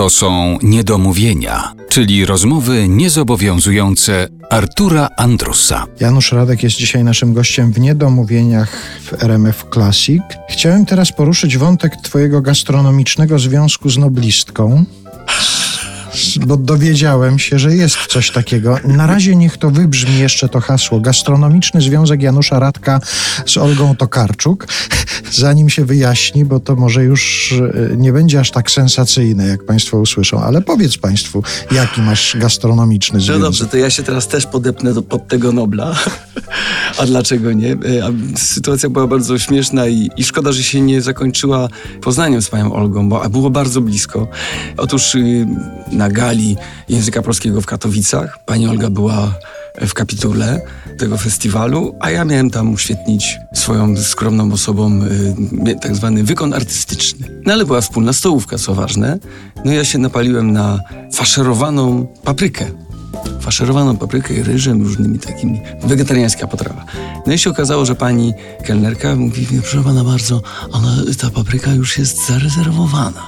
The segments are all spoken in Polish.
To są niedomówienia, czyli rozmowy niezobowiązujące Artura Andrusa. Janusz Radek jest dzisiaj naszym gościem w Niedomówieniach w RMF Classic. Chciałem teraz poruszyć wątek twojego gastronomicznego związku z noblistką. Bo dowiedziałem się, że jest coś takiego. Na razie niech to wybrzmi jeszcze to hasło. Gastronomiczny Związek Janusza Radka z Olgą Tokarczuk. Zanim się wyjaśni, bo to może już e, nie będzie aż tak sensacyjne, jak Państwo usłyszą. Ale powiedz Państwu, jaki masz gastronomiczny No związek. dobrze, to ja się teraz też podepnę do, pod tego Nobla. A dlaczego nie? E, Sytuacja była bardzo śmieszna i, i szkoda, że się nie zakończyła poznaniem z panią Olgą, bo było bardzo blisko. Otóż y, na gali języka polskiego w Katowicach pani Olga była w kapitule tego festiwalu, a ja miałem tam uświetnić swoją skromną osobą y, tak zwany wykon artystyczny. No ale była wspólna stołówka, co ważne. No ja się napaliłem na faszerowaną paprykę faszerowaną paprykę i ryżem, różnymi takimi. Wegetariańska potrawa. No i się okazało, że pani kelnerka mówi, proszę pana bardzo, ale ta papryka już jest zarezerwowana.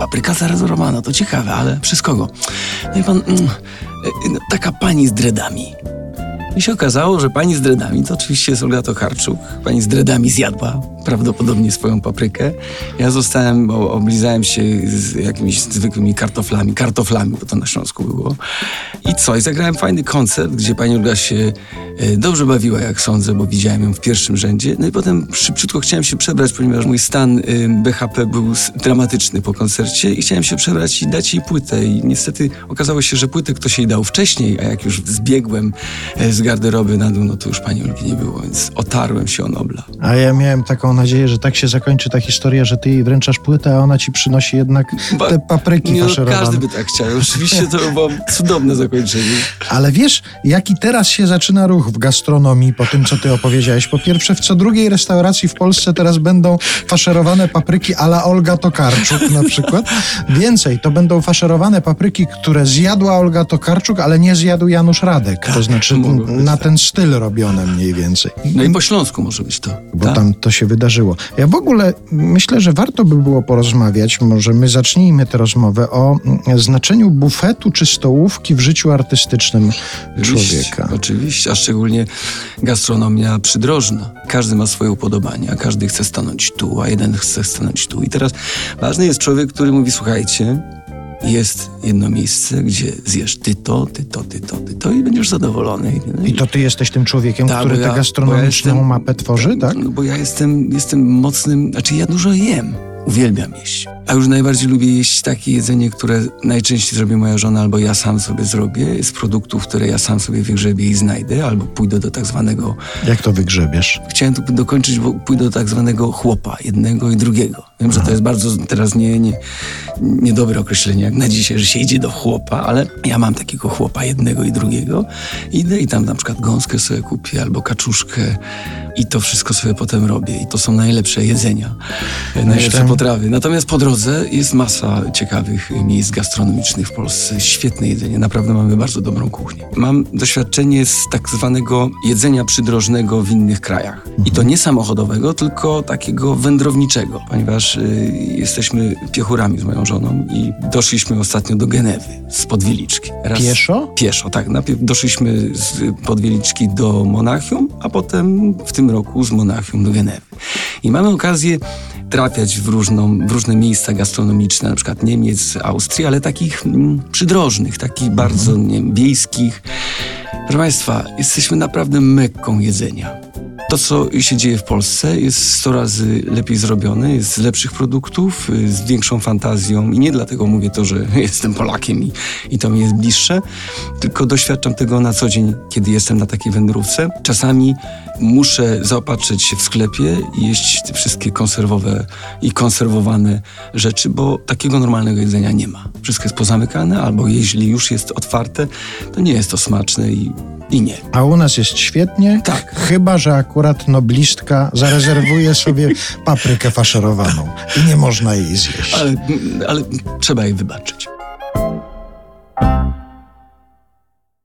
Papryka zarezerwowana, to ciekawe, ale przez kogo? No i pan, mm, e, no, taka pani z dredami. I się okazało, że pani z dredami, to oczywiście jest Olga Tokarczuk, pani z dredami zjadła prawdopodobnie swoją paprykę. Ja zostałem, oblizałem się z jakimiś zwykłymi kartoflami, kartoflami, bo to na Śląsku było. I co? I zagrałem fajny koncert, gdzie pani Olga się e, dobrze bawiła, jak sądzę, bo widziałem ją w pierwszym rzędzie. No i potem szybciutko chciałem się przebrać, ponieważ mój stan y, BHP był dramatyczny po koncercie i chciałem się przebrać i dać jej płytę. I niestety okazało się, że płytę ktoś jej dał wcześniej, a jak już zbiegłem e, z garderoby na dół, no to już pani Olgi nie było, więc otarłem się o Nobla. A ja miałem taką nadzieję, że tak się zakończy ta historia, że ty jej wręczasz płytę, a ona ci przynosi jednak Ba- te papryki Nie, no, faszerowane. każdy by tak chciał. Oczywiście to było cudowne zakończenie. Ale wiesz, jaki teraz się zaczyna ruch w gastronomii po tym, co ty opowiedziałeś? Po pierwsze, w co drugiej restauracji w Polsce teraz będą faszerowane papryki a la Olga Tokarczuk na przykład. Więcej, to będą faszerowane papryki, które zjadła Olga Tokarczuk, ale nie zjadł Janusz Radek. To znaczy mogło być na tak. ten styl robione mniej więcej. No i po śląsku może być to. bo tak? tam to się wydarzyło. Ja w ogóle myślę, że warto by było porozmawiać, może my zacznijmy tę rozmowę o mm, znaczeniu bufetu czy stołówki w życiu artystycznym Oczywiście, człowieka. Oczywiście, a szczególnie gastronomia przydrożna. Każdy ma swoje upodobania, każdy chce stanąć tu, a jeden chce stanąć tu. I teraz ważny jest człowiek, który mówi, słuchajcie, jest jedno miejsce, gdzie zjesz ty to, ty to, ty to, ty to i będziesz zadowolony. No I to ty jesteś tym człowiekiem, Tak, który ja- tę ja gastronomiczną jestem- mapę tworzy, tak? No bo ja jestem, jestem mocnym, znaczy ja dużo jem. Uwielbiam jeść. A już najbardziej lubię jeść takie jedzenie, które najczęściej zrobi moja żona, albo ja sam sobie zrobię, z produktów, które ja sam sobie wygrzebię i znajdę, albo pójdę do tak zwanego, Jak to wygrzebiesz? chciałem tu dokończyć, bo pójdę do tak zwanego chłopa, jednego i drugiego. Wiem, że to jest bardzo teraz nie, nie, niedobre określenie, jak na dzisiaj, że się idzie do chłopa, ale ja mam takiego chłopa, jednego i drugiego. Idę i tam na przykład gąskę sobie kupię, albo kaczuszkę i to wszystko sobie potem robię. I to są najlepsze jedzenia, e, najlepsze Myślę- potrawy. Natomiast po drodze jest masa ciekawych miejsc gastronomicznych w Polsce. Świetne jedzenie, naprawdę mamy bardzo dobrą kuchnię. Mam doświadczenie z tak zwanego jedzenia przydrożnego w innych krajach. I to nie samochodowego, tylko takiego wędrowniczego, ponieważ y, jesteśmy piechurami z moją żoną i doszliśmy ostatnio do Genewy z Podwieliczki. Raz- Pieszo? Pieszo, tak. Najpierw doszliśmy z Podwieliczki do Monachium, a potem w tym roku z Monachium do Genewy. I mamy okazję trafiać w, różną, w różne miejsca gastronomiczne, na przykład Niemiec, Austrii, ale takich mm, przydrożnych, takich bardzo nie wiem, wiejskich. Proszę Państwa, jesteśmy naprawdę mekką jedzenia. To, co się dzieje w Polsce, jest 100 razy lepiej zrobione, jest z lepszych produktów, y, z większą fantazją i nie dlatego mówię to, że jestem Polakiem i, i to mi jest bliższe, tylko doświadczam tego na co dzień, kiedy jestem na takiej wędrówce. Czasami muszę zaopatrzyć się w sklepie i jeść te wszystkie konserwowe i konserwowane rzeczy, bo takiego normalnego jedzenia nie ma. Wszystko jest pozamykane, albo jeśli już jest otwarte, to nie jest to smaczne i, i nie. A u nas jest świetnie, Tak. chyba że akurat noblistka zarezerwuje sobie paprykę faszerowaną i nie można jej zjeść. Ale, ale trzeba jej wybaczyć.